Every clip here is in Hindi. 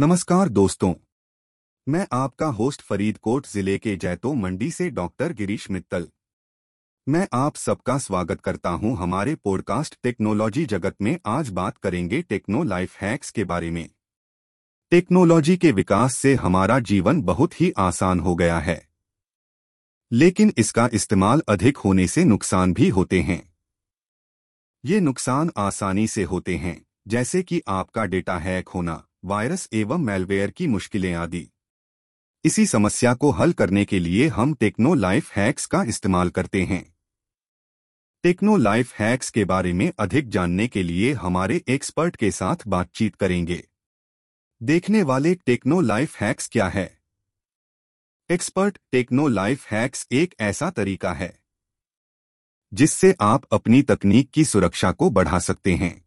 नमस्कार दोस्तों। मैं आपका होस्ट फरीदकोट ज़िले के जैतो मंडी से डॉक्टर गिरीश मित्तल। मैं आप सबका स्वागत करता हूँ हमारे पॉडकास्ट टेक्नोलॉजी जगत में। आज बात करेंगे टेक्नो लाइफ हैक्स के बारे में। टेक्नोलॉजी के विकास से हमारा जीवन बहुत ही आसान हो गया है। लेकिन इसका इस्तेमाल अधिक होने से नुकसान भी होते हैं। ये नुकसान आसानी से होते हैं, जैसे कि आपका डेटा हैक होना। वायरस एवं मेलवेयर की मुश्किलें आदि। इसी समस्या को हल करने के लिए हम टेक्नो लाइफ हैक्स का इस्तेमाल करते हैं। टेक्नो लाइफ हैक्स के बारे में अधिक जानने के लिए हमारे एक्सपर्ट के साथ बातचीत करेंगे। देखने वाले टेक्नो लाइफ हैक्स क्या है? एक्सपर्ट टेक्नो लाइफ हैक्स एक ऐसा तरीका है, जिससे आप अपनी तकनीक की सुरक्षा को बढ़ा सकते हैं।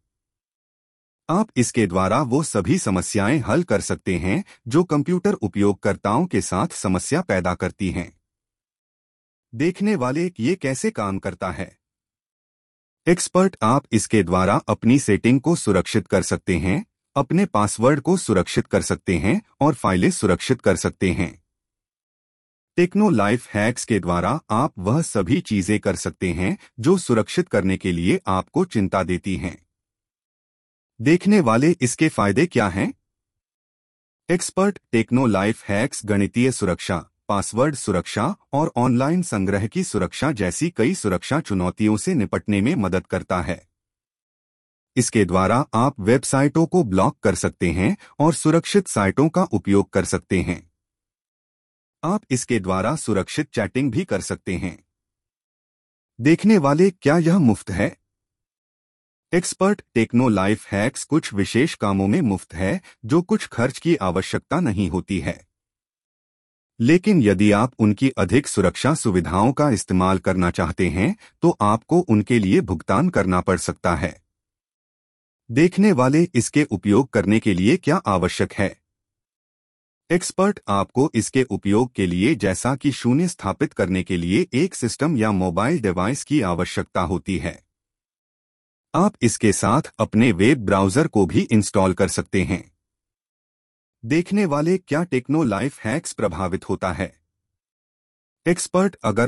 आप इसके द्वारा वो सभी समस्याएँ हल कर सकते हैं, जो कंप्यूटर उपयोगकर्ताओं के साथ समस्या पैदा करती हैं। देखने वाले ये कैसे काम करता है? एक्सपर्ट आप इसके द्वारा अपनी सेटिंग को सुरक्षित कर सकते हैं, अपने पासवर्ड को सुरक्षित कर सकते हैं और फाइलें सुरक्षित कर सकते हैं। टेक्नो लाइफ हैक्स के द्वारा आप वह सभी चीज़ें कर सकते हैं, जो सुरक्षित करने के लिए आपको चिंता देती हैं। देखने वाले इसके फ़ायदे क्या हैं? एक्सपर्ट टेक्नो लाइफ हैक्स गणितीय सुरक्षा पासवर्ड सुरक्षा और ऑनलाइन संग्रह की सुरक्षा जैसी कई सुरक्षा चुनौतियों से निपटने में मदद करता है। इसके द्वारा आप वेबसाइटों को ब्लॉक कर सकते हैं और सुरक्षित साइटों का उपयोग कर सकते हैं। आप इसके द्वारा सुरक्षित चैटिंग भी कर सकते हैं। देखने वाले क्या यह मुफ़्त है? एक्सपर्ट टेक्नो लाइफ हैक्स कुछ विशेष कामों में मुफ़्त है, जो कुछ खर्च की आवश्यकता नहीं होती है। लेकिन यदि आप उनकी अधिक सुरक्षा सुविधाओं का इस्तेमाल करना चाहते हैं तो आपको उनके लिए भुगतान करना पड़ सकता है। देखने वाले इसके उपयोग करने के लिए क्या आवश्यक है? एक्सपर्ट आपको इसके उपयोग के लिए जैसा कि शून्य स्थापित करने के लिए एक सिस्टम या मोबाइल डिवाइस की आवश्यकता होती है। आप इसके साथ अपने वेब ब्राउज़र को भी इंस्टॉल कर सकते हैं। देखने वाले क्या टेक्नो लाइफ हैक्स प्रभावित होता है? एक्सपर्ट अगर